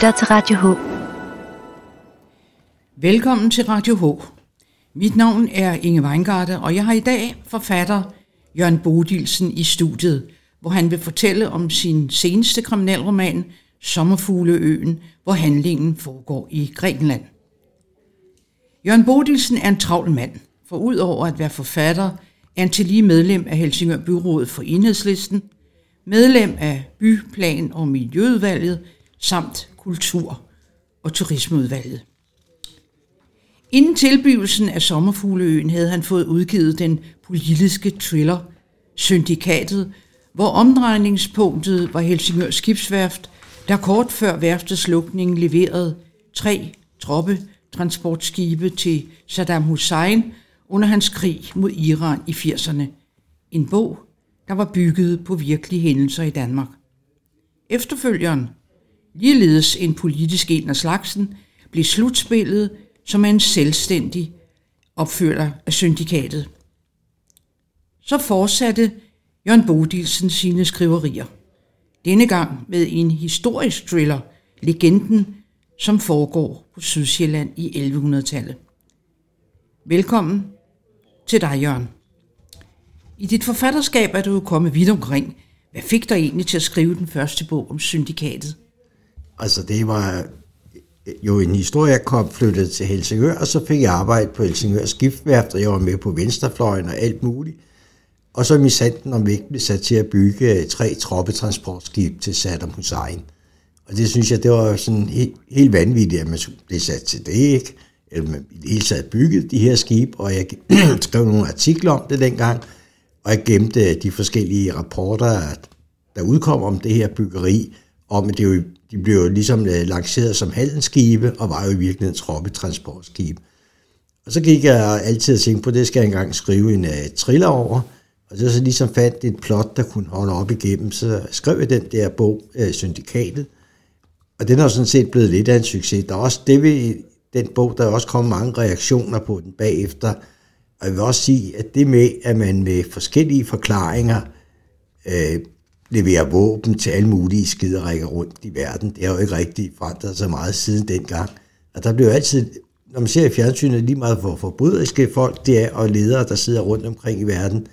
lytter til Radio H. Velkommen til Radio H. Mit navn er Inge Weingarten, og jeg har i dag forfatter Jørgen Bodilsen i studiet, hvor han vil fortælle om sin seneste kriminalroman, Sommerfugleøen, hvor handlingen foregår i Grækenland. Jørgen Bodilsen er en travl mand, for udover at være forfatter, er han til lige medlem af Helsingør Byrådet for Enhedslisten, medlem af Byplan- og Miljøudvalget samt Kultur- og Turismeudvalget. Inden tilbydelsen af Sommerfugleøen havde han fået udgivet den politiske thriller Syndikatet, hvor omdrejningspunktet var Helsingør Skibsværft, der kort før værftets lukning leverede tre troppe transportskibe til Saddam Hussein under hans krig mod Iran i 80'erne. En bog, der var bygget på virkelige hændelser i Danmark. Efterfølgeren, ligeledes en politisk en af slagsen, blev slutspillet som en selvstændig opfører af syndikatet. Så fortsatte Jørgen Bodilsen sine skriverier. Denne gang med en historisk thriller, Legenden, som foregår på Sydsjælland i 1100-tallet. Velkommen til dig, Jørgen. I dit forfatterskab er du jo kommet vidt omkring. Hvad fik dig egentlig til at skrive den første bog om syndikatet? Altså, det var jo en historie, jeg kom flyttet til Helsingør, og så fik jeg arbejde på Helsingør Skibsværft, og jeg var med på venstrefløjen og alt muligt. Og så i sanden om ikke blev sat til at bygge øh, tre troppetransportskib til Saddam Hussein. Og det synes jeg, det var sådan helt, helt vanvittigt, at man blev sat til det, ikke? Eller man i det hele taget bygget de her skib, og jeg skrev nogle artikler om det dengang, og jeg gemte de forskellige rapporter, der udkom om det her byggeri, om at det jo, de blev jo ligesom øh, lanceret som handelsskibe, og var jo i virkeligheden troppetransportskib. Og så gik jeg altid og tænkte på, det skal jeg engang skrive en uh, thriller over, og så, så ligesom fandt et plot, der kunne holde op igennem, så skrev jeg den der bog, uh, Syndikatet, og den er sådan set blevet lidt af en succes. Der er også det ved den bog, der er også kommet mange reaktioner på den bagefter, og jeg vil også sige, at det med, at man med forskellige forklaringer øh, leverer våben til alle mulige skiderikker rundt i verden. Det har jo ikke rigtig forandret så meget siden dengang. Og der bliver jo altid, når man ser i fjernsynet, lige meget for forbryderiske folk, det er, og ledere, der sidder rundt omkring i verden,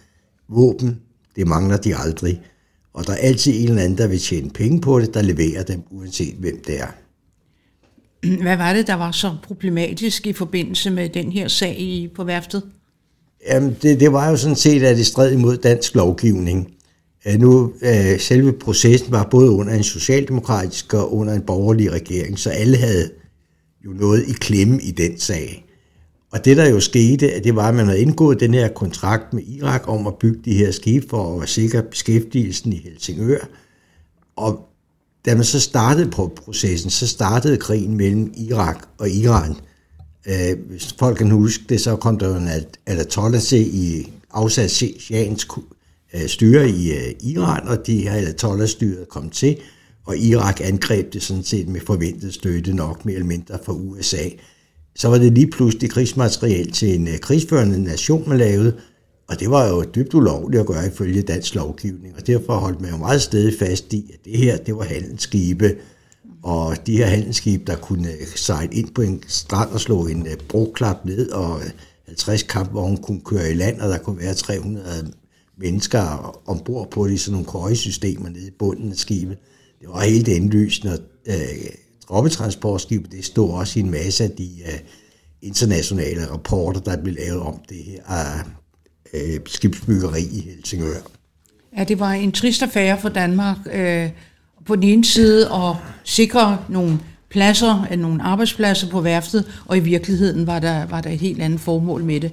våben, det mangler de aldrig. Og der er altid en eller anden, der vil tjene penge på det, der leverer dem, uanset hvem det er. Hvad var det, der var så problematisk i forbindelse med den her sag på værftet? Jamen, det, det var jo sådan set, at det stred imod dansk lovgivning. Øh, nu, øh, selve processen var både under en socialdemokratisk og under en borgerlig regering, så alle havde jo noget i klemme i den sag. Og det, der jo skete, det var, at man havde indgået den her kontrakt med Irak om at bygge de her skibe for at sikre beskæftigelsen i Helsingør. Og da man så startede på processen, så startede krigen mellem Irak og Iran. Øh, hvis folk kan huske det, så kom der jo en ayatollah i afsat Øh, Øh, styre i øh, Iran, og de her Ayatollah-styret kom til, og Irak angreb det sådan set med forventet støtte nok mere eller mindre fra USA. Så var det lige pludselig krigsmateriel til en øh, krigsførende nation, man lavede, og det var jo dybt ulovligt at gøre ifølge dansk lovgivning, og derfor holdt man jo meget stedet fast i, at det her, det var handelsskibe, og de her handelsskibe, der kunne sejle ind på en strand og slå en broklap ned, og 50 kampvogne kunne køre i land, og der kunne være 300 mennesker ombord på de sådan nogle køjesystemer nede i bunden af skibet. Det var helt indlysende, og øh, troppetransportskibet, det stod også i en masse af de øh, internationale rapporter, der blev lavet om det her øh, øh, skibsbyggeri i Helsingør. Ja, det var en trist affære for Danmark. Øh, på den ene side at sikre nogle pladser, øh, nogle arbejdspladser på værftet, og i virkeligheden var der, var der et helt andet formål med det.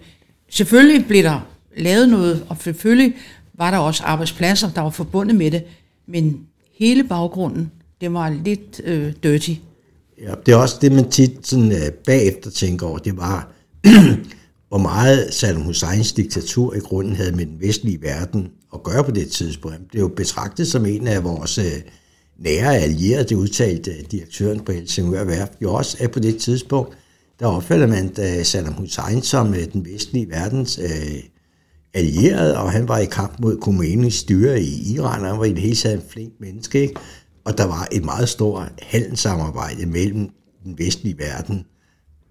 Selvfølgelig blev der lavet noget, og selvfølgelig var der også arbejdspladser, der var forbundet med det, men hele baggrunden, det var lidt øh, dirty. Ja, det er også det, man tit sådan, øh, bagefter tænker over, det var, hvor meget Saddam Husseins diktatur i grunden havde med den vestlige verden at gøre på det tidspunkt. Det er jo betragtet som en af vores øh, nære allierede, det udtalte øh, direktøren på Helsingør Værft, jo også er på det tidspunkt, der opfatter man øh, Saddam Hussein som øh, den vestlige verdens øh, allieret, og han var i kamp mod Khomeinis styre i Iran, og han var i det hele taget en flink menneske, ikke? og der var et meget stort handelssamarbejde mellem den vestlige verden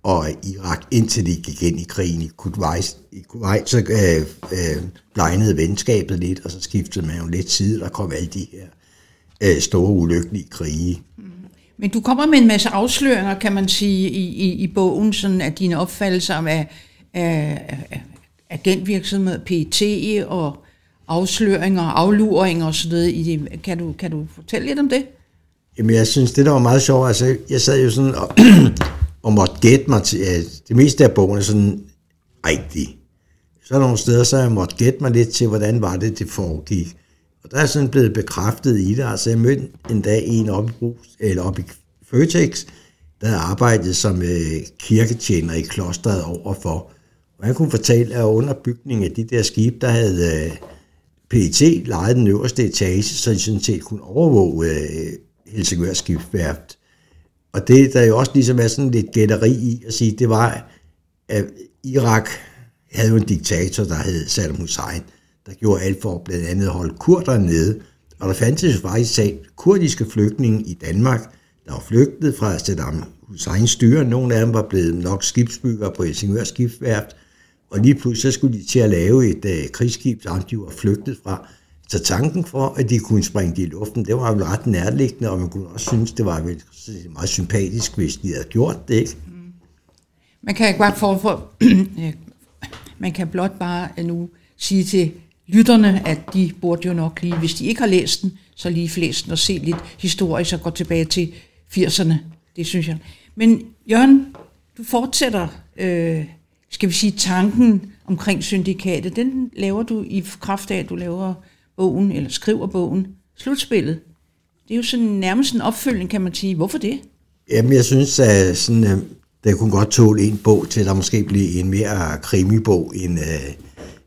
og Irak, indtil de gik ind i krigen i Kuwait. I Kuwait så øh, øh, blegnede venskabet lidt, og så skiftede man jo lidt side, og kom alle de her øh, store ulykkelige krige. Mm-hmm. Men du kommer med en masse afsløringer, kan man sige, i, i, i bogen, sådan af dine opfattelser af, af, af agentvirksomhed, PET og afsløringer, afluringer og sådan noget. I. Kan, du, kan du fortælle lidt om det? Jamen, jeg synes, det der var meget sjovt, altså, jeg sad jo sådan og, og måtte gætte mig til, at det meste af bogen er sådan rigtigt. Så er der nogle steder, så jeg måtte gætte mig lidt til, hvordan var det, det foregik. Og der er sådan blevet bekræftet i det. Altså, jeg mødte en dag en op i, eller op i Føtex, der arbejdede som øh, kirketjener i klosteret overfor. Man kunne fortælle, at under bygningen af de der skibe, der havde øh, PET lejet den øverste etage, så de sådan set kunne overvåge øh, Helsingør skibsværft. Og det, der jo også ligesom er sådan lidt gætteri i at sige, det var, at Irak havde jo en diktator, der hed Saddam Hussein, der gjorde alt for blandt andet at holde kurderne nede. Og der fandtes jo faktisk sag kurdiske flygtninge i Danmark, der var flygtet fra Saddam Husseins styre. Nogle af dem var blevet nok skibsbygger på Helsingør skibsværft, og lige pludselig så skulle de til at lave et øh, krigsskib, som de var flygtet fra. Så tanken for, at de kunne springe det i luften, det var jo ret nærliggende, og man kunne også synes, det var vel meget sympatisk, hvis de havde gjort det, ikke? Mm. Man kan bare for, for øh, man kan blot bare øh, nu sige til lytterne, at de burde jo nok lige, hvis de ikke har læst den, så lige flest den og se lidt historisk og gå tilbage til 80'erne. Det synes jeg. Men Jørgen, du fortsætter, øh, skal vi sige, tanken omkring syndikatet. Den laver du i kraft af, at du laver bogen, eller skriver bogen, Slutspillet. Det er jo sådan nærmest en opfølgning, kan man sige. Hvorfor det? Jamen, jeg synes, at sådan, øh, det kunne godt tåle en bog til, der måske blive en mere krimibog end, øh,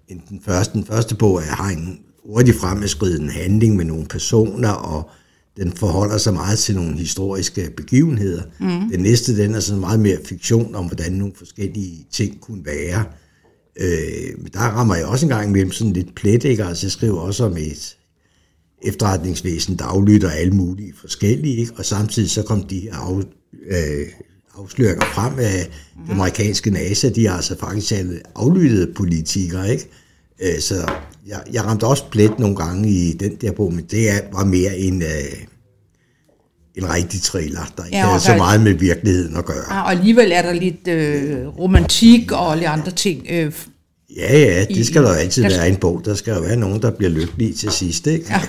end den første. Den første bog har en hurtigt fremadskridende handling med nogle personer, og den forholder sig meget til nogle historiske begivenheder. Mm. Den næste, den er sådan meget mere fiktion om, hvordan nogle forskellige ting kunne være. Øh, der rammer jeg også en gang imellem sådan lidt plet, ikke? Altså, jeg skriver også om et efterretningsvæsen, der aflytter alle mulige forskellige, ikke? Og samtidig så kom de af, øh, afsløringer frem af mm. det amerikanske NASA, de har altså faktisk alle aflyttede politikere, ikke? Øh, så jeg, jeg ramte også plet nogle gange i den der bog, men det er, var mere en, øh, en rigtig thriller, der ikke ja, har så meget med virkeligheden at gøre. Ja, og alligevel er der lidt øh, romantik og lidt andre ting. Øh, ja, ja, det skal i, der jo altid der, være en bog. Der skal jo være nogen, der bliver lykkelige til sidst, ikke? Ja.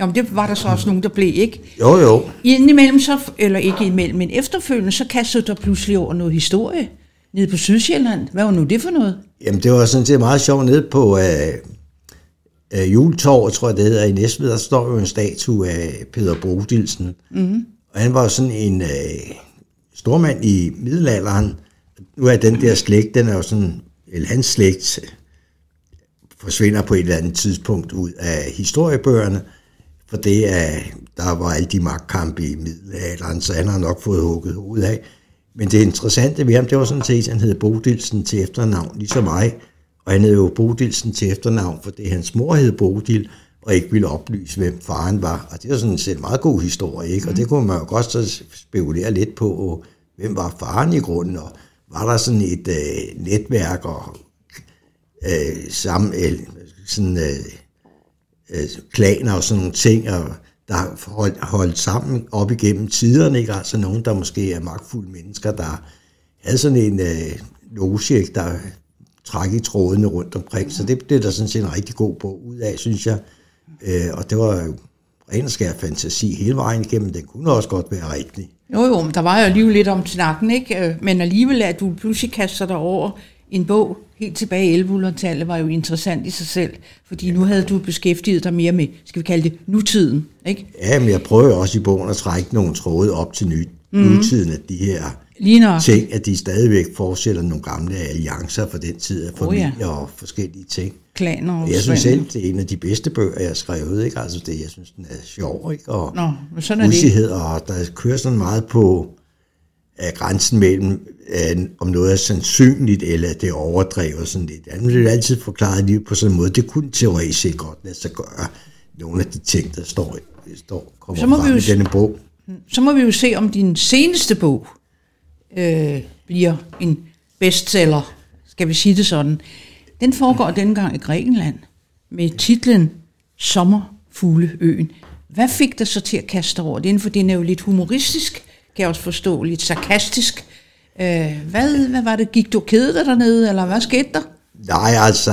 Jamen, det var der så også nogen, der blev, ikke? Jo, jo. Indimellem så, eller ikke imellem, men efterfølgende, så kastede der pludselig over noget historie nede på Sydsjælland. Hvad var nu det for noget? Jamen, det var sådan set meget sjovt nede på øh, øh, juletorvet, tror jeg det hedder, i Næstved, der står jo en statue af Peter Brodilsen. Mm-hmm. Og han var sådan en øh, stormand i middelalderen. Nu er den der slægt, den er jo sådan, eller hans slægt forsvinder på et eller andet tidspunkt ud af historiebøgerne, for det er, der var alle de magtkampe i middelalderen, så han har nok fået hugget hovedet af. Men det interessante ved ham, det var sådan set, at han hed Bodilsen til efternavn, ligesom mig. Og han hed jo Bodilsen til efternavn, fordi hans mor hed Bodil, og ikke ville oplyse, hvem faren var. Og det er sådan set en meget god historie, ikke? Og det kunne man jo godt så spekulere lidt på, hvem var faren i grunden, og var der sådan et øh, netværk og øh, sammen, øh, sådan, øh, øh, klaner og sådan nogle ting, og der har holdt, holdt sammen op igennem tiderne, ikke? altså nogen, der måske er magtfulde mennesker, der havde sådan en øh, loge, der træk i trådene rundt omkring, så det blev der sådan set en rigtig god bog ud af, synes jeg. Øh, og det var jo ren og skær fantasi hele vejen igennem, den kunne også godt være rigtig. Jo jo, men der var jo alligevel lidt om snakken, ikke? Øh, men alligevel, at du pludselig kaster dig over en bog helt tilbage i 1100-tallet, var jo interessant i sig selv, fordi nu havde du beskæftiget dig mere med, skal vi kalde det, nutiden, ikke? Ja, men jeg prøver også i bogen at trække nogle tråde op til ny, mm. nutiden af de her Lige ting, at de stadigvæk fortsætter nogle gamle alliancer for den tid af familier oh, ja. og forskellige ting. Klaner og Jeg synes selv, det er en af de bedste bøger, jeg har skrevet. Ikke? Altså det, jeg synes, den er sjov, ikke? og Nå, men sådan er usighed, og der kører sådan meget på uh, grænsen mellem, uh, om noget er sandsynligt, eller det er overdrevet sådan lidt. Han vil altid forklare livet på sådan en måde. Det kunne teoretisk set godt lade sig gøre. nogle af de ting, der står, står kommer Så må frem vi jo i denne bog. Så må vi jo se, om din seneste bog øh, bliver en bestseller, skal vi sige det sådan. Den foregår dengang i Grækenland med titlen Sommerfugleøen. Hvad fik dig så til at kaste over den? For den er jo lidt humoristisk, kan jeg også forstå, lidt sarkastisk. Øh, hvad, hvad var det? Gik du og kedede dig dernede, eller hvad skete der? Nej, altså,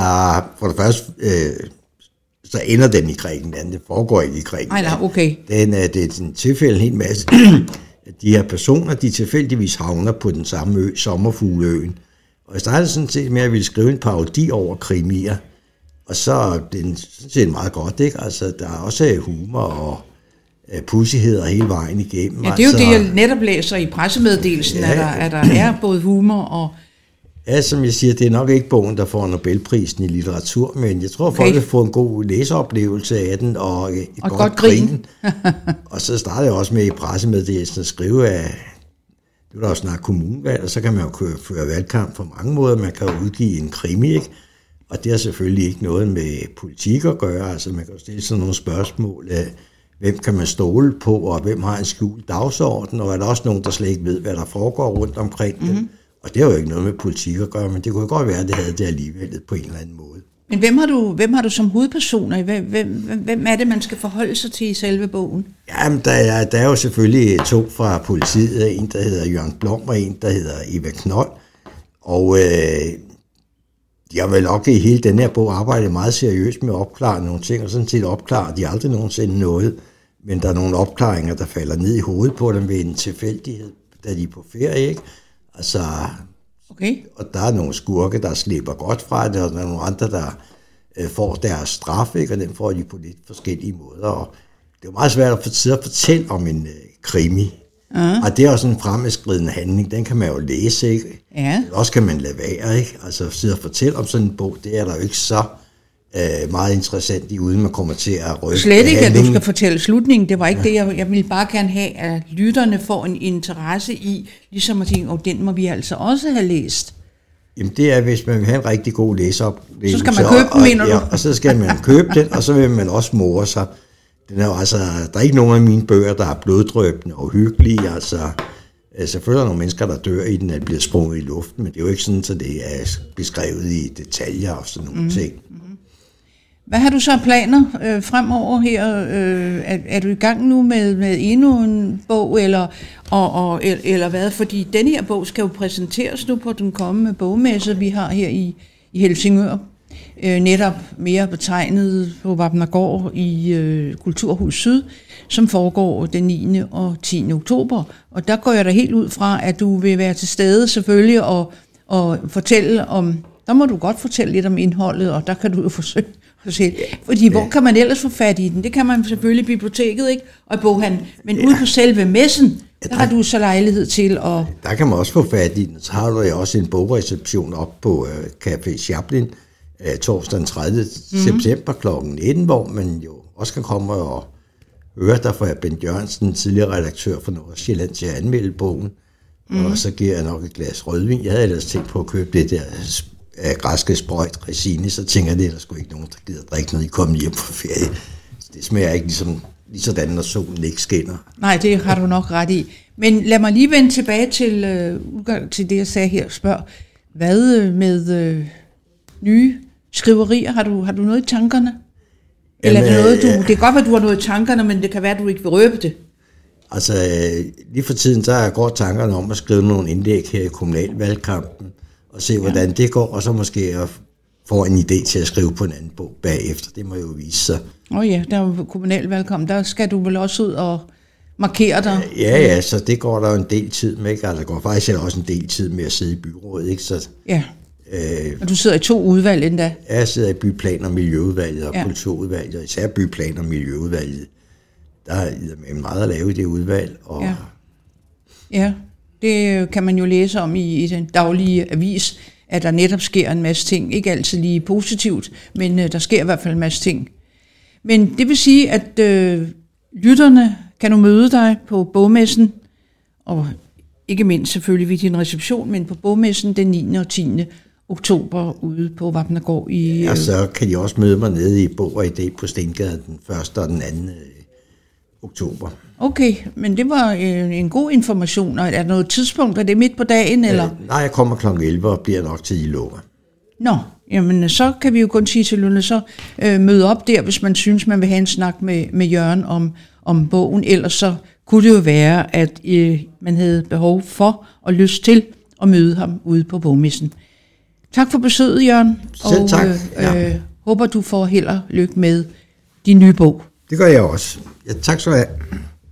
for det første, øh, så ender den i Grækenland. Det foregår ikke i Grækenland. Nej, okay. Den, øh, det er en tilfælde en hel masse. de her personer, de tilfældigvis havner på den samme ø, Sommerfugleøen. Og jeg startede sådan set med, at jeg ville skrive en parodi over krimier. Og så er den sådan set meget godt, ikke? Altså, der er også humor og pussigheder hele vejen igennem. Ja, det er jo altså, det, jeg netop læser i pressemeddelelsen, Ja. at, der, at der er både humor og... Ja, som jeg siger, det er nok ikke bogen, der får Nobelprisen i litteratur, men jeg tror, folk Okay. vil få en god læseoplevelse af den, og et, Og et godt grin. og så startede jeg også med i pressemeddelelsen at skrive, at det var jo snart kommunvalg, og så kan man jo køre, føre valgkamp på mange måder. Man kan jo udgive en krimi, ikke? Og det har selvfølgelig ikke noget med politik at gøre. Altså, man kan jo stille sådan nogle spørgsmål af, hvem kan man stole på, og hvem har en skjult dagsorden, og er der også nogen, der slet ikke ved, hvad der foregår rundt omkring mm-hmm. dem. Og det har jo ikke noget med politik at gøre, men det kunne godt være, at det havde det alligevel på en eller anden måde. Men hvem har du, hvem har du som hovedpersoner? hvem, hvem- hvem er det, man skal forholde sig til i selve bogen? Jamen, der er, der er jo selvfølgelig to fra politiet, en der hedder Jørgen Blom, og en der hedder Eva Knold. Og øh, de har vel nok i hele den her bog arbejdet meget seriøst med at opklare nogle ting, og sådan set opklarer de aldrig nogensinde noget. Men der er nogle opklaringer, der falder ned i hovedet på dem ved en tilfældighed, da de er på ferie, ikke? Altså, Okay. og der er nogle skurke, der slipper godt fra det, og der er nogle andre, der øh, får deres straf, ikke? og den får de på lidt forskellige måder. Og det er meget svært at få tid at fortælle om en øh, krimi. Uh-huh. Og det er også en fremadskridende handling, den kan man jo læse, ikke? Ja. Også kan man lade være, ikke? Altså sidde og fortælle om sådan en bog, det er der jo ikke så øh, meget interessant i, uden man kommer til at rykke Slet ikke, at du handlingen. skal fortælle slutningen. Det var ikke det, jeg, jeg ville bare gerne have, at lytterne får en interesse i, ligesom at tænke, oh, den må vi altså også have læst. Jamen det er, hvis man vil have en rigtig god læseoplevelse. Så skal man købe og, den, mener og, du? Ja, og så skal man købe den, og så vil man også more sig. Den er jo altså, der er ikke nogen af mine bøger, der er bloddrøbende og hyggelige. Altså, øh, selvfølgelig er der nogle mennesker, der dør i den, at bliver sprunget i luften, men det er jo ikke sådan, så det er beskrevet i detaljer og sådan nogle mm. ting. Hvad har du så planer øh, fremover her? Øh, er, er du i gang nu med, med endnu en bog, eller, og, og, el- eller hvad? Fordi denne her bog skal jo præsenteres nu på den kommende bogmesse, vi har her i, i Helsingør. Øh, netop mere betegnet på Vapnagård i øh, Kulturhus Syd, som foregår den 9. og 10. oktober. Og der går jeg da helt ud fra, at du vil være til stede selvfølgelig og, og fortælle om, der må du godt fortælle lidt om indholdet, og der kan du jo forsøge at se. Fordi hvor kan man ellers få fat i den? Det kan man selvfølgelig i biblioteket, ikke? Og i boghandlen. Men ude på selve messen, der har du så lejlighed til at... Der kan man også få fat i den. Så har du jo også en bogreception op på øh, Café Chaplin øh, torsdag den 30. Mm. september kl. 19, hvor man jo også kan komme og høre dig fra Bent Jørgensen, tidligere redaktør for Nordsjælland, til at anmelde bogen. Mm. Og så giver jeg nok et glas rødvin. Jeg havde ellers tænkt på at købe det der græske sprøjt resine, så tænker jeg, det er der sgu ikke nogen, der gider drikke, når de kommer hjem på ferie. Så det smager ikke ligesom, ligesådan, når solen ikke skinner. Nej, det har du nok ret i. Men lad mig lige vende tilbage til, øh, til det, jeg sagde her. Spørg, hvad øh, med øh, nye skriverier? Har du, har du noget i tankerne? Eller er det Jamen, noget, du... øh, Det kan godt være, du har noget i tankerne, men det kan være, at du ikke vil røbe det. Altså, øh, lige for tiden, så er går tankerne om at skrive nogle indlæg her i kommunalvalgkampen, og se, hvordan det går, og så måske at få en idé til at skrive på en anden bog bagefter. Det må jo vise sig. Åh oh ja, der er kommunalvalgkamp. Der skal du og også ud og markere dig. Ja, ja, så det går der jo en del tid med, ikke? Altså, der går faktisk også en del tid med at sidde i byrådet, ikke? Så Ja, øh, og du sidder i to udvalg endda. jeg sidder i byplan- og miljøudvalget og Ja. kulturudvalget, og især byplan- og miljøudvalget. Der er meget at lave i det udvalg, og Ja. Ja, det kan man jo læse om i, i den daglige avis, at der netop sker en masse ting. Ikke altid lige positivt, men øh, der sker i hvert fald en masse ting. Men det vil sige, at øh, lytterne kan nu møde dig på bogmessen, og ikke mindst selvfølgelig ved din reception, men på bogmessen den 9. og 10. oktober ude på Vapnergård i... Ja, så kan de også møde mig nede i Bog og Idé på Stengade den 1. og den 2. oktober. Okay, men det var øh, en god information. Og er der noget tidspunkt, er det midt på dagen? Eller? Øh, nej, jeg kommer kl. 11 og bliver nok til I lukker. Nå, jamen så kan vi jo kun sige til Lune, så øh, møde op der, hvis man synes, man vil have en snak med, med Jørgen om, om bogen. Ellers så kunne det jo være, at øh, man havde behov for og lyst til at møde ham ude på bogmissen. Tak for besøget, Jørgen. Selv og, tak. Øh, Ja. øh, håber, du får held og lykke med din nye bog. Det gør jeg også. Ja, tak skal du have.